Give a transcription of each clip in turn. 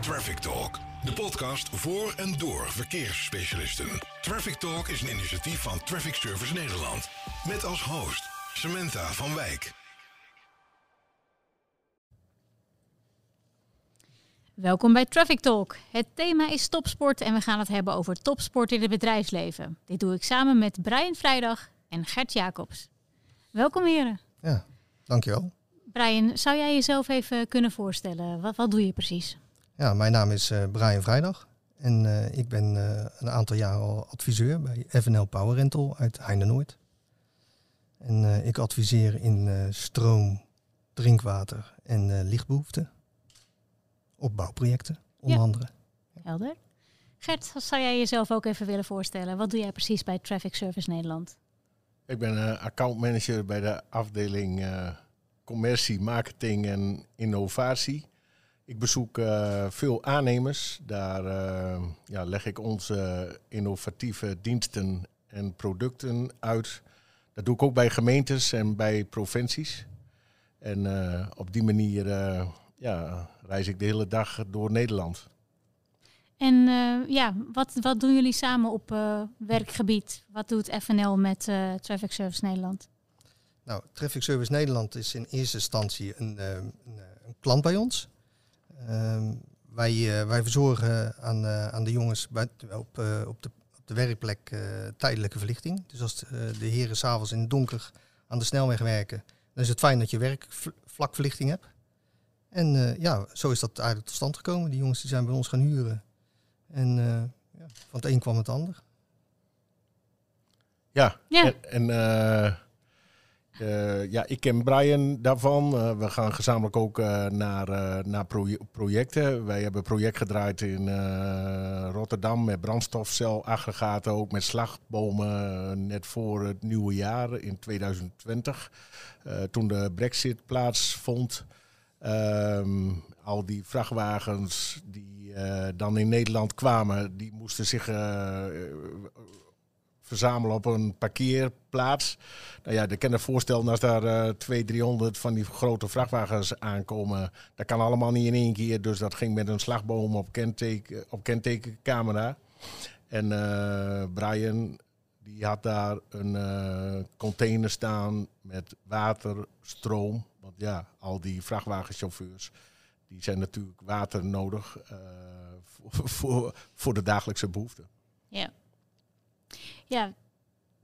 Traffic Talk, de podcast voor en door verkeersspecialisten. Traffic Talk is een initiatief van Traffic Service Nederland. Met als host Samantha van Wijk. Welkom bij Traffic Talk. Het thema is topsport en we gaan het hebben over topsport in het bedrijfsleven. Dit doe ik samen met Brian Vrijdag en Gert Jacobs. Welkom heren. Ja, dankjewel. Brian, zou jij jezelf even kunnen voorstellen? Wat, wat doe je precies? Ja, mijn naam is uh, Brian Vrijdag en uh, ik ben uh, een aantal jaar al adviseur bij FNL Power Rental uit Heinde-Noord. En ik adviseer in stroom, drinkwater en lichtbehoeften op bouwprojecten, onder Ja. andere. Helder. Gert, zou jij jezelf ook even willen voorstellen? Wat doe jij precies bij Traffic Service Nederland? Ik ben uh, accountmanager bij de afdeling uh, commercie, marketing en innovatie. Ik bezoek uh, veel aannemers. Daar uh, ja, leg ik onze innovatieve diensten en producten uit. Dat doe ik ook bij gemeentes en bij provincies. En uh, op die manier ja, reis ik de hele dag door Nederland. En uh, ja, wat, wat doen jullie samen op uh, werkgebied? Wat doet FNL met uh, Traffic Service Nederland? Nou, Traffic Service Nederland is in eerste instantie een, een, een klant bij ons. Ehm, wij, wij verzorgen aan, aan de jongens bij, op, op, de, op de werkplek tijdelijke verlichting. Dus als de, de heren s'avonds in het donker aan de snelweg werken, dan is het fijn dat je werkvlakverlichting hebt. En ja, zo is dat eigenlijk tot stand gekomen. Die jongens die zijn bij ons gaan huren. En uh, ja, van het een kwam het ander. Ja, ja. en, en uh, uh, ja, ik ken Brian daarvan. we gaan gezamenlijk ook naar, naar pro projecten. Wij hebben een project gedraaid in Rotterdam met brandstofcelaggregaten, ook met slagbomen net voor het nieuwe jaar in 2020. toen de brexit plaatsvond. Um, al die vrachtwagens die dan in Nederland kwamen, die moesten zich verzamelen op een parkeerplaats. Nou ja, je kan je voorstellen als daar uh, 200, 300 van die grote vrachtwagens aankomen. Dat kan allemaal niet in één keer, dus dat ging met een slagboom op, kenteken, op kentekencamera. En eh, Brian, die had daar een uh, container staan met water, stroom. Want ja, al die vrachtwagenchauffeurs, die zijn natuurlijk water nodig uh, voor, voor, voor, de dagelijkse behoeften. Ja. Ja,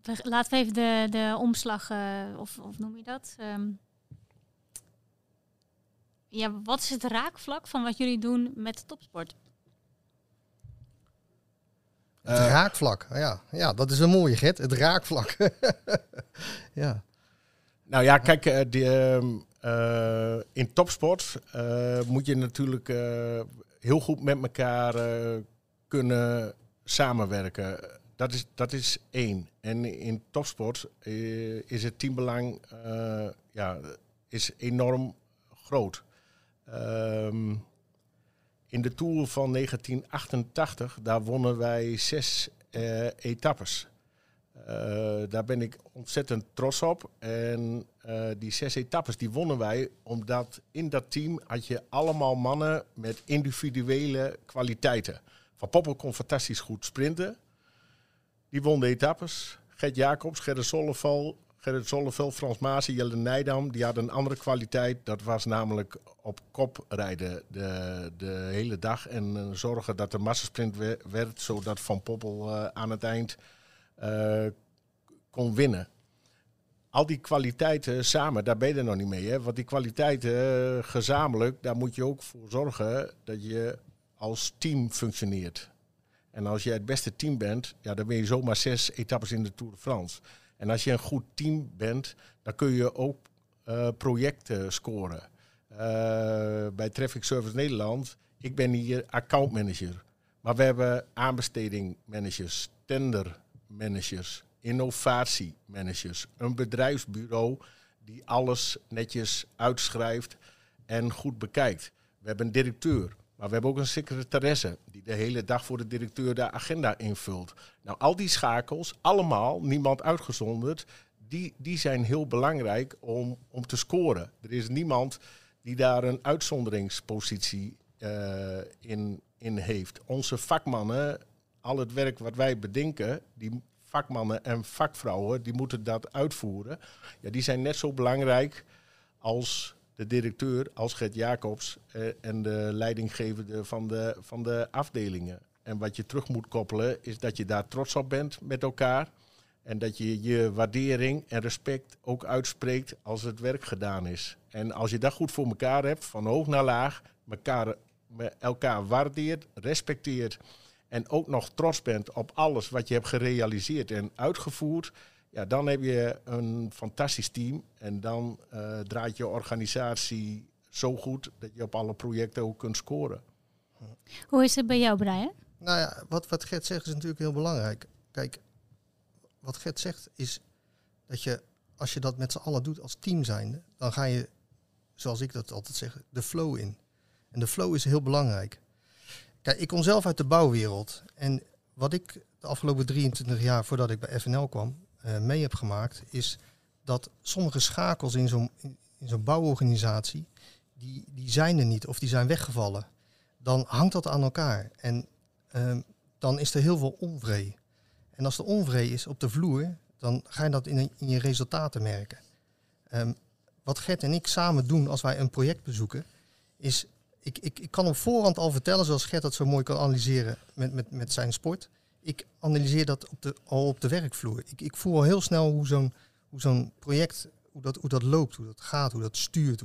we, laten we even de, de omslag, uh, of, of noem je dat? Um, ja, wat is het raakvlak van wat jullie doen met topsport? Het uh, raakvlak, ja. ja, dat is een mooie, Gert. Het raakvlak. ja. Nou ja, kijk, uh, die, uh, in topsport uh, moet je natuurlijk heel goed met elkaar kunnen samenwerken. Dat is, dat is één. En in topsport is het teambelang ja, is enorm groot. Um, in de Tour van 1988, daar wonnen wij zes etappes. Uh, daar ben ik ontzettend trots op. En uh, die zes etappes die wonnen wij omdat in dat team had je allemaal mannen met individuele kwaliteiten. Van Poppel kon fantastisch goed sprinten. Die won de etappes. Gert Jacobs, Gerrit Zolleval, Gerrit Zollevel, Frans Maassen, Jelle Nijdam, die hadden een andere kwaliteit. Dat was namelijk op kop rijden de, de hele dag en uh, zorgen dat de massasprint werd, zodat Van Poppel aan het eind uh, kon winnen. Al die kwaliteiten samen, daar ben je er nog niet mee. Hè? Want die kwaliteiten gezamenlijk, daar moet je ook voor zorgen dat je als team functioneert. En als je het beste team bent, ja, dan ben je zomaar zes etappes in de Tour de France. En als je een goed team bent, dan kun je ook uh, projecten scoren. bij Traffic Service Nederland, ik ben hier accountmanager. Maar we hebben aanbestedingmanagers, tender managers, innovatiemanagers, een bedrijfsbureau die alles netjes uitschrijft en goed bekijkt. We hebben een directeur, maar we hebben ook een secretaresse die de hele dag voor de directeur de agenda invult. Nou, al die schakels, allemaal, niemand uitgezonderd, die, die zijn heel belangrijk om, om te scoren. Er is niemand die daar een uitzonderingspositie eh, in, in heeft. Onze vakmannen, al het werk wat wij bedenken, die vakmannen en vakvrouwen, die moeten dat uitvoeren. Ja, die zijn net zo belangrijk als de directeur, als Gert Jacobs eh, en de leidinggevende van de, van de afdelingen. En wat je terug moet koppelen, is dat je daar trots op bent met elkaar. En dat je je waardering en respect ook uitspreekt als het werk gedaan is. En als je dat goed voor elkaar hebt, van hoog naar laag, elkaar, elkaar waardeert, respecteert en ook nog trots bent op alles wat je hebt gerealiseerd en uitgevoerd, ja, dan heb je een fantastisch team. En dan uh, draait je organisatie zo goed dat je op alle projecten ook kunt scoren. Hoe is het bij jou, Brian? Nou ja, wat, wat Gert zegt is natuurlijk heel belangrijk. Kijk, wat Gert zegt is dat je, als je dat met z'n allen doet als team zijnde, dan ga je, zoals ik dat altijd zeg, de flow in. En de flow is heel belangrijk. Kijk, ik kom zelf uit de bouwwereld. En wat ik de afgelopen 23 jaar voordat ik bij FNL kwam mee heb gemaakt, is dat sommige schakels in zo'n in, zo'n bouworganisatie, die, die zijn er niet of die zijn weggevallen. Dan hangt dat aan elkaar. En uh, dan is er heel veel onvrede. En als er onvrede is op de vloer, dan ga je dat in, in je resultaten merken. Um, wat Gert en ik samen doen als wij een project bezoeken, is ik, ik, ik kan op voorhand al vertellen, zoals Gert dat zo mooi kan analyseren met, met, met zijn sport. Ik analyseer dat op de, al op de werkvloer. Ik, ik voel al heel snel hoe zo'n project, hoe dat, hoe dat loopt, hoe dat gaat, hoe dat stuurt,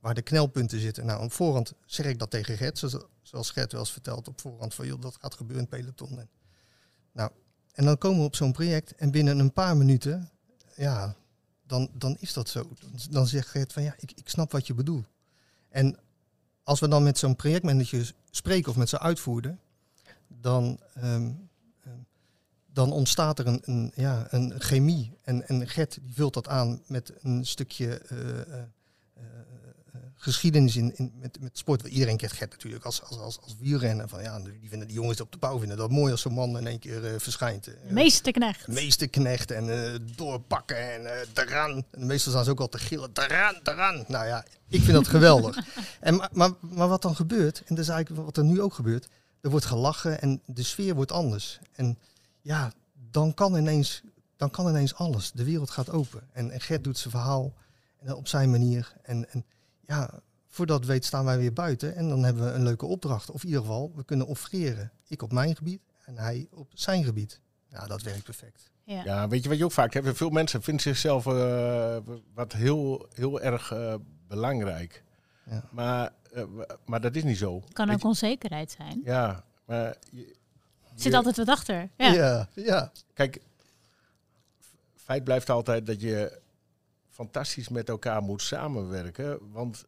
waar de knelpunten zitten. Nou, op voorhand zeg ik dat tegen Gert, zoals, Gert wel eens vertelt op voorhand van, joh, dat gaat gebeuren in het peloton. En, nou, en dan komen we op zo'n project en binnen een paar minuten, ja, dan, dan is dat zo. Dan, zegt Gert van, ja, ik, ik snap wat je bedoelt. En als we dan met zo'n projectmanager spreken of met zijn uitvoerder, dan, ehm, dan ontstaat er een, een, ja, een chemie. En, en Gert die vult dat aan met een stukje uh, geschiedenis in, in, met, met sport. Iedereen kent Gert natuurlijk als, als, als, als wielrenner. Van, ja, die, vinden, die jongens op de pauw vinden dat mooi als zo'n man in één keer uh, verschijnt. Meesterknecht. Meesterknecht en uh, doorpakken en uh, eraan. En meestal staan ze ook al te gillen. Eraan, eraan. Nou ja, ik vind dat geweldig. En, maar, maar, maar wat dan gebeurt, en dat is eigenlijk wat er nu ook gebeurt. Er wordt gelachen en de sfeer wordt anders. En ja, dan kan ineens, dan kan ineens alles. De wereld gaat open. En, en Gert doet zijn verhaal en, op zijn manier. En, en ja, voordat weet staan wij weer buiten en dan hebben we een leuke opdracht. Of in ieder geval, we kunnen offreren. Ik op mijn gebied en hij op zijn gebied. Ja, dat werkt perfect. Ja, ja weet je wat je ook vaak hebt? Veel mensen vinden zichzelf uh, wat heel, heel erg uh, belangrijk. Ja. Maar, uh, maar dat is niet zo. kan ook onzekerheid zijn. Ja, maar... Je, zit altijd wat achter. Ja. ja, ja. Kijk, feit blijft altijd dat je fantastisch met elkaar moet samenwerken. Want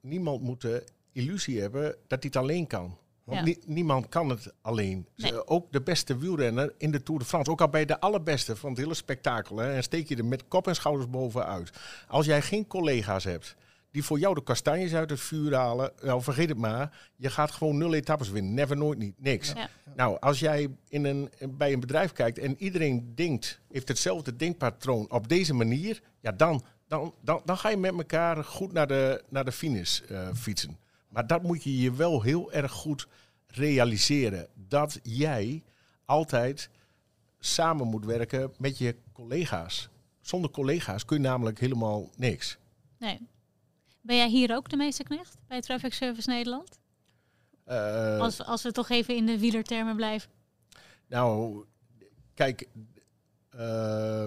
niemand moet de illusie hebben dat hij het alleen kan. Want niemand kan het alleen. Ook de beste wielrenner in de Tour de France. Ook al bij de allerbeste van het hele spektakel. Hè, en steek je er met kop en schouders bovenuit. Als jij geen collega's hebt die voor jou de kastanjes uit het vuur halen. Nou, vergeet het maar. Je gaat gewoon nul etappes winnen. Never, nooit niet. Niks. Nou, als jij in een, bij een bedrijf kijkt en iedereen denkt, heeft hetzelfde denkpatroon op deze manier. Ja, dan, dan, dan, dan ga je met elkaar goed naar de, naar de finish uh, fietsen. Maar dat moet je je wel heel erg goed realiseren. Dat jij altijd samen moet werken met je collega's. Zonder collega's kun je namelijk helemaal niks. Nee. Ben jij hier ook de meesterknecht bij Traffic Service Nederland? Uh, als, als we toch even in de wielertermen blijven. Nou, kijk, uh,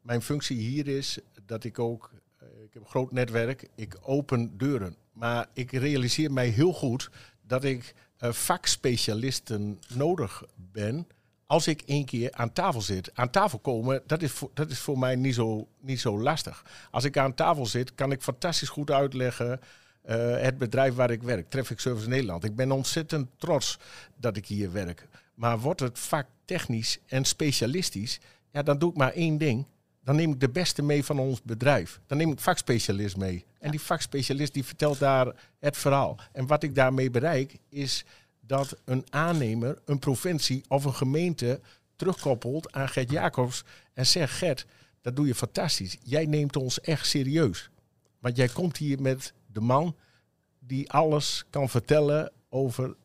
mijn functie hier is dat ik ook, uh, ik heb een groot netwerk, ik open deuren. Maar ik realiseer mij heel goed dat ik uh, vakspecialisten nodig ben als ik één keer aan tafel zit. Aan tafel komen, dat is voor, dat is voor mij niet zo, niet zo lastig. Als ik aan tafel zit, kan ik fantastisch goed uitleggen uh, het bedrijf waar ik werk, Traffic Service Nederland. Ik ben ontzettend trots dat ik hier werk. Maar wordt het vak technisch en specialistisch, ja, dan doe ik maar één ding. Dan neem ik de beste mee van ons bedrijf. Dan neem ik vakspecialist mee. En die vakspecialist die vertelt daar het verhaal. En wat ik daarmee bereik is dat een aannemer, een provincie of een gemeente terugkoppelt aan Gert Jacobs en zegt: Gert, dat doe je fantastisch. Jij neemt ons echt serieus. Want jij komt hier met de man die alles kan vertellen over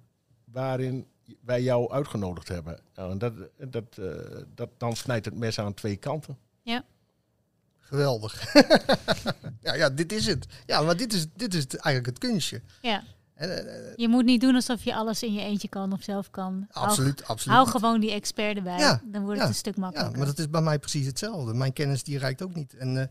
waarin wij jou uitgenodigd hebben. Nou, en dat, dat, eh, dat, dan snijdt het mes aan twee kanten. Geweldig. ja, ja, dit is het. Ja, maar dit is, dit is het, eigenlijk het kunstje. Ja. Eh, Je moet niet doen alsof je alles in je eentje kan of zelf kan. Hou- absoluut, absoluut. Hou gewoon die expert erbij. Ja, Dan wordt ja, het een stuk Ja, makkelijker. maar dat is bij mij precies hetzelfde. Mijn kennis die reikt ook niet. En eh,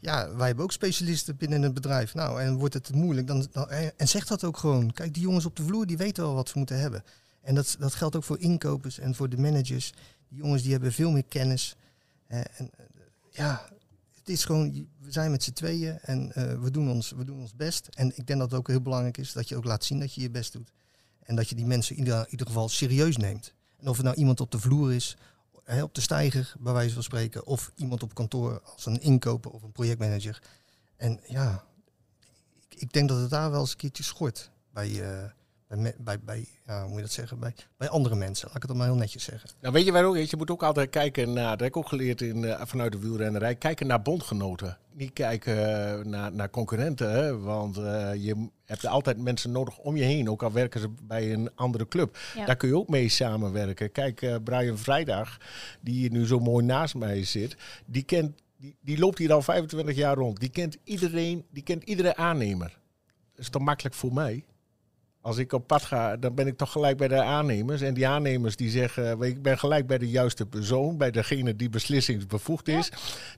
ja, wij hebben ook specialisten binnen het bedrijf. Nou, en wordt het moeilijk, dan, dan, en en zeg dat ook gewoon. Kijk, die jongens op de vloer, die weten wel wat ze moeten hebben. En dat, dat geldt ook voor inkopers en voor de managers. Die jongens die hebben veel meer kennis. Eh, en eh, ja, het is gewoon, we zijn met z'n tweeën en eh, we, doen ons, we doen ons best. En ik denk dat het ook heel belangrijk is dat je ook laat zien dat je je best doet. En dat je die mensen in ieder, in ieder geval serieus neemt. En of het nou iemand op de vloer is, op de steiger, bij wijze van spreken, of iemand op kantoor als een inkoper of een projectmanager. En ja, ik, ik denk dat het daar wel eens een keertje schort bij, eh, bij, bij, bij ja, hoe moet je dat zeggen, bij, bij andere mensen. Laat ik het dan maar heel netjes zeggen. Nou, weet je waar ook? Je moet ook altijd kijken naar, dat heb ik ook geleerd in, eh, vanuit de wielrennerij, kijken naar bondgenoten. Niet kijken eh, naar, naar concurrenten, hè? want eh, je hebt altijd mensen nodig om je heen, ook al werken ze bij een andere club. Ja. Daar kun je ook mee samenwerken. Kijk, eh, Brian Vrijdag, die hier nu zo mooi naast mij zit, die, kent, die, die loopt hier al 25 jaar rond. Die kent iedereen, die kent iedere aannemer. Dat is toch makkelijk voor mij? Als ik op pad ga, dan ben ik toch gelijk bij de aannemers. En die aannemers die zeggen, ik ben gelijk bij de juiste persoon, bij degene die beslissingsbevoegd is.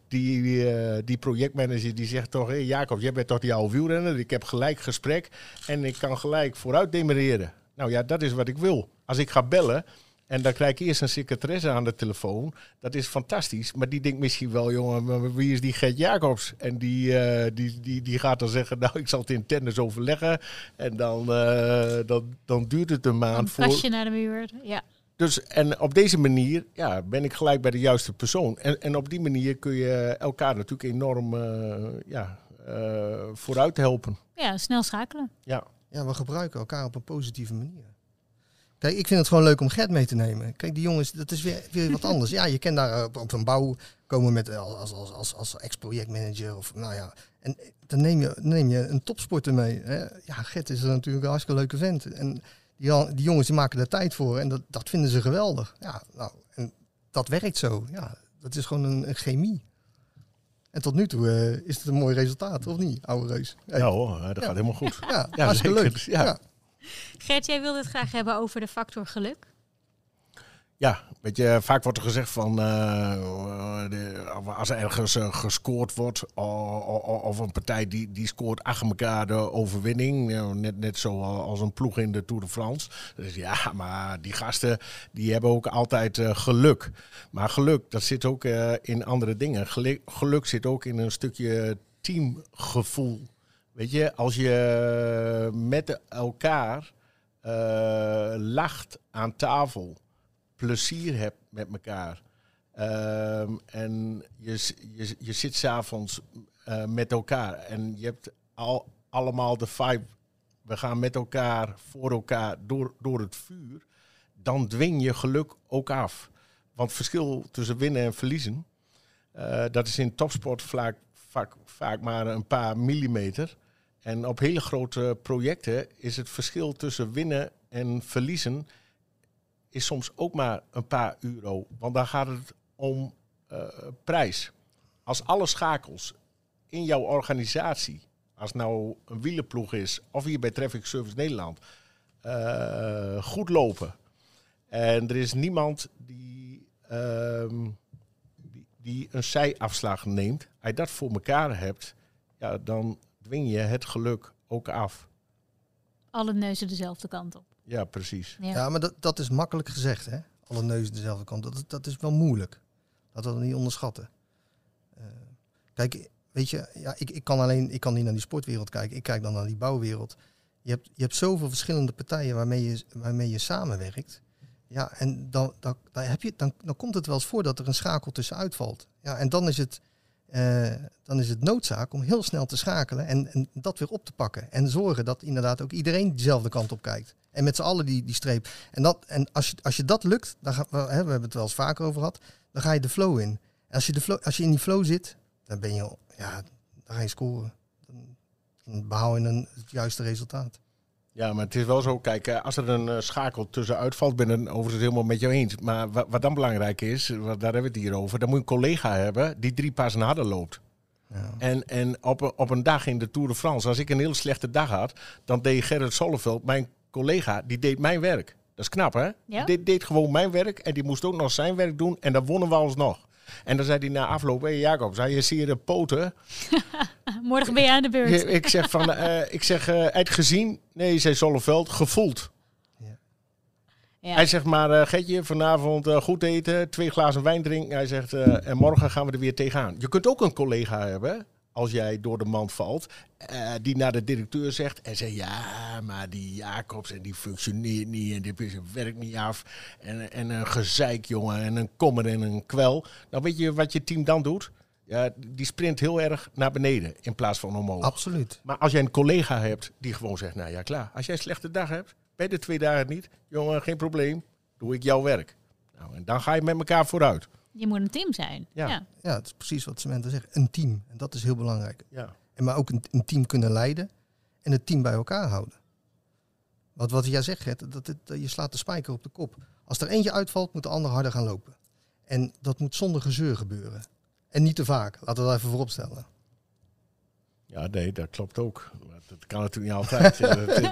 Die, eh, die projectmanager die zegt toch, Jacob, jij bent toch die oude wielrenner. Ik heb gelijk gesprek en ik kan gelijk vooruit demereren. Nou ja, dat is wat ik wil. Als ik ga bellen en dan krijg ik eerst een secretaresse aan de telefoon. Dat is fantastisch. Maar die denkt misschien wel, jongen, maar wie is die Gert Jacobs? En die, eh, die, die, die gaat dan zeggen, nou, ik zal het intern eens overleggen. En dan, eh, dan, dan duurt het een Een maand voor... kastje naar de muur. Ja. Dus, en op deze manier ja, ben ik gelijk bij de juiste persoon. En, en op die manier kun je elkaar natuurlijk enorm eh, ja, eh, vooruit helpen. ja, snel schakelen. Ja. Ja, we gebruiken elkaar op een positieve manier. Kijk, ik vind het gewoon leuk om Gert mee te nemen. Kijk, die jongens, dat is weer, weer wat anders. Ja, je kan daar op, op een bouw komen met eh, als, als, als, als ex-projectmanager of nou ja. En dan neem je, neem je een topsporter mee. Hè. Ja, Gert is natuurlijk een hartstikke leuke vent. En die, al- die jongens die maken er tijd voor en dat, dat vinden ze geweldig. Ja, nou, en dat werkt zo. Ja, dat is gewoon een, een chemie. En tot nu toe eh, is het een mooi resultaat, of niet, oude reus? Hey, Ja hoor, dat Ja. gaat helemaal goed. ja, ja, hartstikke zeker. leuk. Ja. ja. Gert, jij wilde het graag hebben over de factor geluk. Ja, weet je, vaak wordt er gezegd van eh, de- als er ergens eh, gescoord wordt o- o- of een partij die, die scoort achter elkaar de overwinning, net, net zo als een ploeg in de Tour de France. Ja, maar die gasten die hebben ook altijd eh, geluk. Maar geluk, dat zit ook eh, in andere dingen. Geluk zit ook in een stukje teamgevoel. Weet je, als je met elkaar eh, lacht aan tafel plezier hebt met elkaar. Ehm, en je, je, je zit s'avonds uh, met elkaar en je hebt al, allemaal de vibe. We gaan met elkaar, voor elkaar, door, door het vuur. Dan dwing je geluk ook af. Want verschil tussen winnen en verliezen, eh, dat is in topsport vaak, vaak, vaak maar een paar millimeter. En op hele grote projecten is het verschil tussen winnen en verliezen is soms ook maar een paar euro. Want dan gaat het om eh, prijs. Als alle schakels in jouw organisatie, als nou een wielenploeg is, of hier bij Traffic Service Nederland, eh, goed lopen. En er is niemand die, ehm, die, die een zijafslag neemt. Als je dat voor elkaar hebt, ja, dan dwing je het geluk ook af. Alle neuzen dezelfde kant op. Ja, precies. Ja. Ja, maar dat, dat is makkelijk gezegd, hè? Alle neuzen dezelfde kant. Dat, dat is wel moeilijk. Laten we dat niet onderschatten. Eh, kijk, weet je, ja, ik, ik kan alleen, ik kan niet naar die sportwereld kijken. Ik kijk dan naar die bouwwereld. Je hebt, je hebt zoveel verschillende partijen waarmee je, waarmee je samenwerkt. Ja, en dan, dan, dan, heb je, dan, dan komt het wel eens voor dat er een schakel tussenuit valt. Ja, en dan is het, eh, dan is het noodzaak om heel snel te schakelen en, en dat weer op te pakken. En zorgen dat inderdaad ook iedereen dezelfde kant op kijkt. En met z'n allen die, die streep. En, dat, en als, je, als je dat lukt, dan ga, we, hebben het wel eens vaker over gehad, dan ga je de flow in. Als je, de flow, als je in die flow zit, dan ben je, ja, dan ga je scoren. Dan, dan je een, het juiste resultaat. Ja, maar het is wel zo, kijk, eh, als er een eh, schakel tussen uitvalt, ben ik het overigens helemaal met jou eens. Maar wat, wat dan belangrijk is, wat, daar hebben we het hier over, dan moet je een collega hebben die drie passen harder loopt. Ja. En, en op, een- op een dag in de Tour de France, als ik een heel slechte dag had, dan deed Gerrit Solleveld, mijn collega, die deed mijn werk. Dat is knap, hè? Ja. Die deed, gewoon mijn werk en die moest ook nog zijn werk doen en dan wonnen we alsnog. En dan zei hij na afloop, hé Jacob, zei je zie je de poten? Morgen ben je aan de beurt. Ik zeg van, eh, ik zeg, eh uit gezien? Nee, zei Solleveld, gevoeld. Ja. Hij zegt maar, eh Getje, vanavond eh, goed eten, twee glazen wijn drinken. Hij zegt, eh, en morgen gaan we er weer tegenaan. Je kunt ook een collega hebben, als jij door de mand valt, eh, die naar de directeur zegt en zegt, ja, maar die Jacobs en die functioneert niet en die werkt niet af. En, en een gezeik, jongen, en een kommer en een kwel. Nou, weet je wat je team dan doet? Ja, die sprint heel erg naar beneden in plaats van omhoog. Absoluut. Maar als jij een collega hebt die gewoon zegt, nou ja, klaar. Als jij een slechte dag hebt, bij de twee dagen niet, jongen, geen probleem, doe ik jouw werk. Nou, en dan ga je met elkaar vooruit. Je moet een team zijn. Ja. Ja. Ja, het is precies wat Samantha zegt. Een team. En dat is heel belangrijk. Ja. En maar ook een, een team kunnen leiden en het team bij elkaar houden. Want wat jij zegt, Gert, dat, het, dat je slaat de spijker op de kop. Als er eentje uitvalt, moet de ander harder gaan lopen. En dat moet zonder gezeur gebeuren. En niet te vaak. Laten we dat even vooropstellen. Ja, nee, dat klopt ook. Maar Dat kan natuurlijk niet altijd.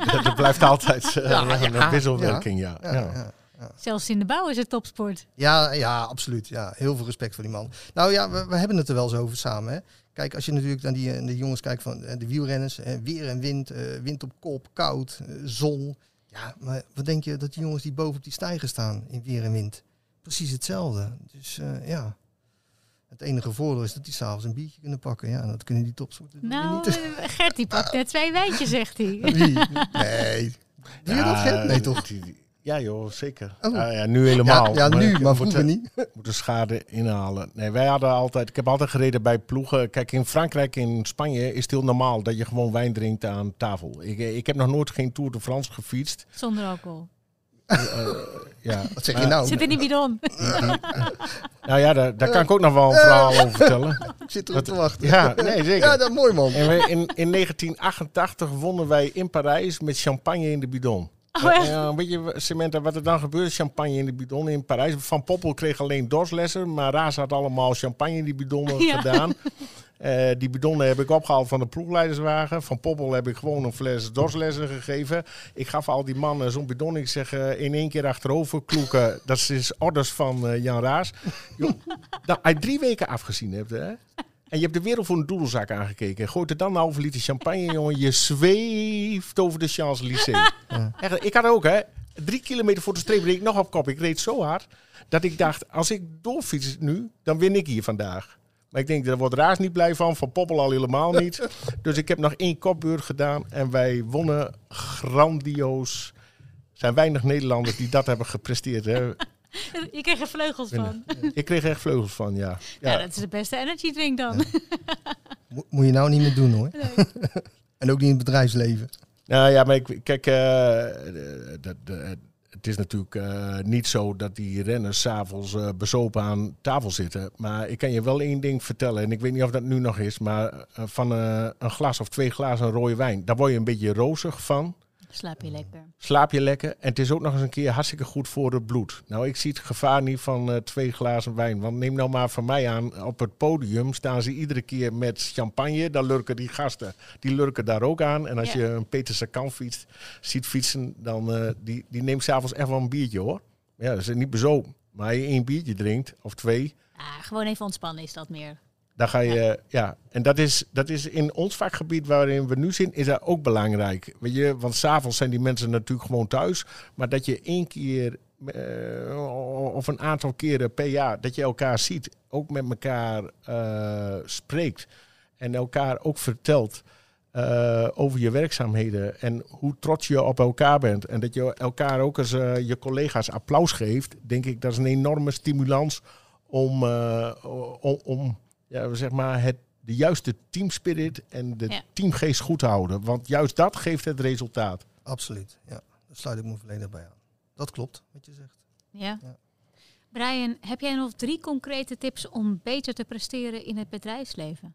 Ja, dat, blijft altijd eh, Ja, een ja, wisselwerking, ja. Ja, ja. ja. Zelfs in de bouw is het topsport. Ja, ja, absoluut. Ja, heel veel respect voor die man. Nou ja, we, we hebben het er wel eens over samen. Hè. Kijk, als je natuurlijk naar die, de jongens kijkt van eh, de wielrenners, eh, weer en wind, eh, wind op kop, koud, zon. Ja, maar wat denk je dat die jongens die boven op die stijger staan in weer en wind? Precies hetzelfde. Dus eh, ja, het enige voordeel is dat die s'avonds een biertje kunnen pakken. Ja, dat kunnen die topsporters Nou, niet. Gert die pakt net twee wijntjes, zegt hij. Wie? Nee. Doe je dat, Gert? Nee, toch? die- Ja joh, zeker. Oh. Ja, ja, nu helemaal. Ja, ja nu, maar moet, vroeger niet. moet de schade inhalen. Nee, wij hadden altijd. Ik heb altijd gereden bij ploegen. Kijk, in Frankrijk, in Spanje is het heel normaal dat je gewoon wijn drinkt aan tafel. Ik, eh, ik heb nog nooit geen Tour de France gefietst. Zonder alcohol. Eh, ja. Wat zeg je nou? Zit in die bidon. Nou ja, daar, daar kan ik ook nog wel een verhaal over vertellen. Ik zit erop te wachten. Ja, nee, zeker. Ja, dat is mooi man. En we, in, in 1988 wonnen wij in Parijs met champagne in de bidon. Oh? Ja, weet je, Samantha, wat er dan gebeurde? Champagne in de bidon in Parijs. Van Poppel kreeg alleen dorslessen, maar Raas had allemaal champagne in die bidonnen Ja. gedaan. Eh, die bidonnen heb ik opgehaald van de ploegleiderswagen. Van Poppel heb ik gewoon een fles dorslessen gegeven. Ik gaf al die mannen zo'n bidon. Ik zeg in één keer achterover kloeken. dat is orders van eh, Jan Raas. Joh, dat hij drie weken afgezien hebt, hè? En je hebt de wereld voor een doedelzak aangekeken. Gooit er dan een halve liter champagne, jongen. Je zweeft over de Champs-Élysées. Echt, ik had ook, hè. Drie kilometer voor de streep reed ik nog op kop. Ik reed zo hard dat ik dacht, als ik doorfiets nu, dan win ik hier vandaag. Maar ik denk, daar wordt Raas niet blij van. Van Poppel al helemaal niet. dus ik heb nog één kopbeurt gedaan. En wij wonnen grandioos. Er zijn weinig Nederlanders die dat hebben gepresteerd. Hè. Je kreeg er vleugels van. Ik kreeg er echt vleugels van, ja. Ja, dat is de beste energy drink dan. Mo- Moet je nou niet meer doen hoor. en ook niet in het bedrijfsleven. Nou ja, maar ik, kijk, eh, eh, dat, eh, het is natuurlijk eh, niet zo dat die renners s'avonds uh, bezopen aan tafel zitten. Maar ik kan je wel één ding vertellen, en ik weet niet of dat nu nog is, maar eh, van een glas of twee glazen rode wijn, daar word je een beetje rozig van. Slaap je lekker. Slaap je lekker. En het is ook nog eens een keer hartstikke goed voor het bloed. Nou, ik zie het gevaar niet van eh, twee glazen wijn. Want neem nou maar van mij aan, op het podium staan ze iedere keer met champagne. Dan lurken die gasten, die lurken daar ook aan. En als Ja. je een Peter Sakan ziet fietsen, dan uh, die, die neemt s'avonds echt wel een biertje hoor. Ja, dat is niet bezopen. Maar je één biertje drinkt, of twee, Ah, gewoon even ontspannen is dat meer. Dan ga je, ja. En dat is, dat is in ons vakgebied waarin we nu zitten, is dat ook belangrijk. Weet je, want s'avonds zijn die mensen natuurlijk gewoon thuis. Maar dat je één keer uh, of een aantal keren per jaar, dat je elkaar ziet, ook met elkaar uh, spreekt. En elkaar ook vertelt uh, over je werkzaamheden en hoe trots je op elkaar bent. En dat je elkaar ook uh, je collega's applaus geeft, denk ik, dat is een enorme stimulans om, om, om ja, zeg maar het, de juiste teamspirit en de ja. teamgeest goed houden. Want juist dat geeft het resultaat. Absoluut, ja. Daar sluit ik me volledig bij aan. Dat klopt, wat je zegt. Ja. ja. Brian, heb jij nog drie concrete tips om beter te presteren in het bedrijfsleven?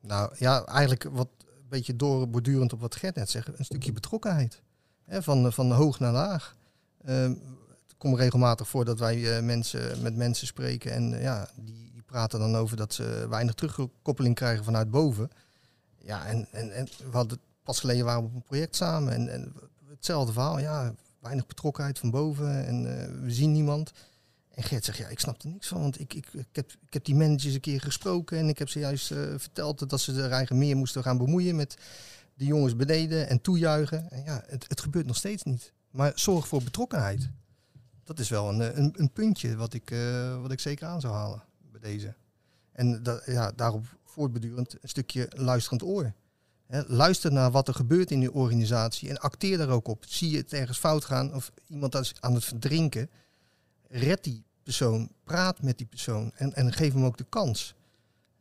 Nou ja, eigenlijk wat beetje doorbordurend op wat Gert net zegt, een stukje betrokkenheid. Van, van hoog naar laag. Ehm, het komt regelmatig voor dat wij eh, mensen, met mensen spreken en ja, die praten dan over dat ze weinig terugkoppeling krijgen vanuit boven. Ja, en, en, en we hadden pas geleden waren we op een project samen en, en hetzelfde verhaal. Ja, weinig betrokkenheid van boven en eh, we zien niemand. En Gert zegt, ja, ik snap er niks van, want ik, ik, ik, heb, ik heb die managers een keer gesproken en ik heb ze juist eh, verteld dat ze er eigenlijk meer moesten gaan bemoeien met de jongens beneden en toejuichen. En ja, het, het gebeurt nog steeds niet. Maar zorg voor betrokkenheid. Dat is wel een, eh, een, een puntje wat ik, wat ik zeker aan zou halen deze. En ja, daarop voortbedurend een stukje luisterend oor. Luister naar wat er gebeurt in die organisatie en acteer daar ook op. Zie je het ergens fout gaan of iemand aan het verdrinken, red die persoon, praat met die persoon en, en geef hem ook de kans.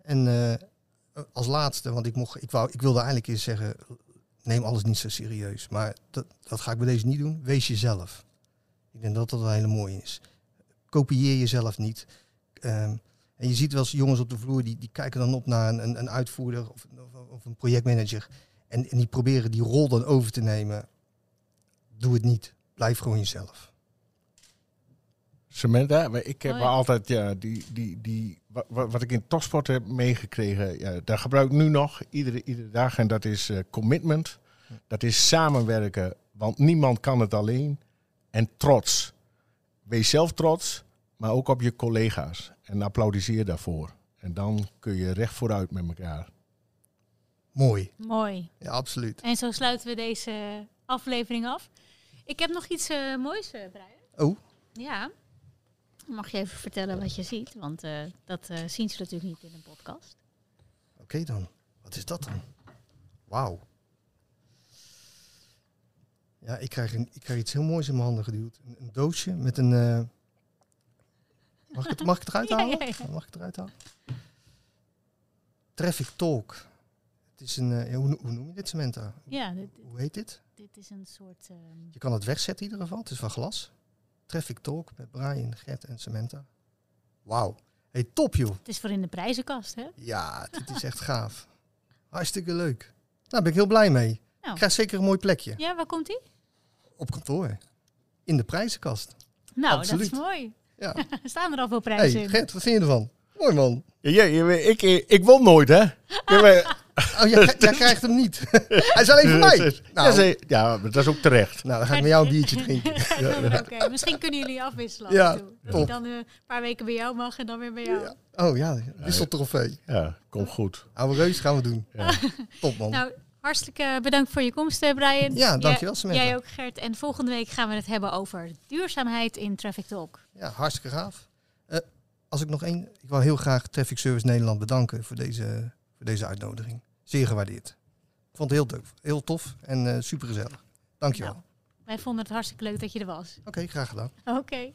En eh, als laatste, want ik, mocht, ik, wou, ik wilde eigenlijk eens zeggen, neem alles niet zo serieus. Maar dat, dat ga ik bij deze niet doen. Wees jezelf. Ik denk dat dat een hele mooie is. Kopieer jezelf niet. Ehm, en je ziet wel eens jongens op de vloer, die, die kijken dan op naar een, een, een uitvoerder of, of, of een projectmanager. En, en die proberen die rol dan over te nemen. Doe het niet. Blijf gewoon jezelf. Samantha, maar ik heb Oh ja. altijd, ja, die, die, die, wa- wa- wat, ik in topsport heb meegekregen, ja, daar gebruik ik nu nog iedere, iedere dag. En dat is eh, commitment. Dat is samenwerken, want niemand kan het alleen. En trots. Wees zelf trots, maar ook op je collega's. En applaudisseer daarvoor. En dan kun je recht vooruit met elkaar. Mooi. Mooi. Ja, absoluut. En zo sluiten we deze aflevering af. Ik heb nog iets eh, moois, eh, Brian. Oh, Ja. Mag je even vertellen wat je ziet? Want eh, dat eh, zien ze natuurlijk niet in een podcast. oké dan. Wat is dat dan? Wauw. Ja, ik krijg, een, ik krijg iets heel moois in mijn handen geduwd. Een, een doosje met een... Mag, ik het, mag ik het eruit halen? ja, ja. Mag ik het eruit halen? Traffic Talk. Het is een... eh, hoe, hoe noem je dit, Samantha? Ja, dit, Hoe heet dit? dit is een soort... ehm, Je kan het wegzetten in ieder geval. Het is van glas. Traffic Talk met Brian, Gert en Samantha. Wauw. Hey, top joh. het is voor in de prijzenkast, hè? Ja, dit is echt gaaf. Hartstikke leuk. Nou, daar ben ik heel blij mee. Nou. Ik krijg zeker een mooi plekje. Ja, waar komt die? Op kantoor. In de prijzenkast. Nou, Absoluut. dat is mooi. Ja. Er staan er al veel hey, prijzen in. Gert, wat vind je ervan? Mooi man. Ja, ja, ik, ik, ik won nooit, hè? Ja, maar- Oh, jij, jij krijgt hem niet. Hij is alleen voor mij. ja, Nou, ze- ja, maar dat is ook terecht. nou, dan ga ik met jou een biertje drinken. Oké, misschien kunnen jullie afwisselen. Ja, af en toe. Dat hij dan eh, een paar weken bij jou mag en dan weer bij jou. Ja. Oh ja, wisseltrofee. Ja, komt goed. Oude reus gaan we doen. Ja. Top man. Nou, hartstikke bedankt voor je komst, eh, Brian. Ja, dankjewel, Jij- Samantha. Jij ook, Gert. En volgende week gaan we het hebben over duurzaamheid in Traffic Talk. Ja, hartstikke gaaf. Eh, als ik nog één... Ik wil heel graag Traffic Service Nederland bedanken voor deze, voor deze uitnodiging. Zeer gewaardeerd. Ik vond het heel tof, heel tof en eh super gezellig. Dankjewel. Nou, wij vonden het hartstikke leuk dat je er was. Oké, graag gedaan. Oké.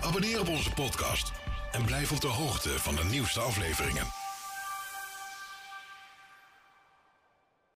Abonneer op onze podcast en blijf op de hoogte van de nieuwste afleveringen.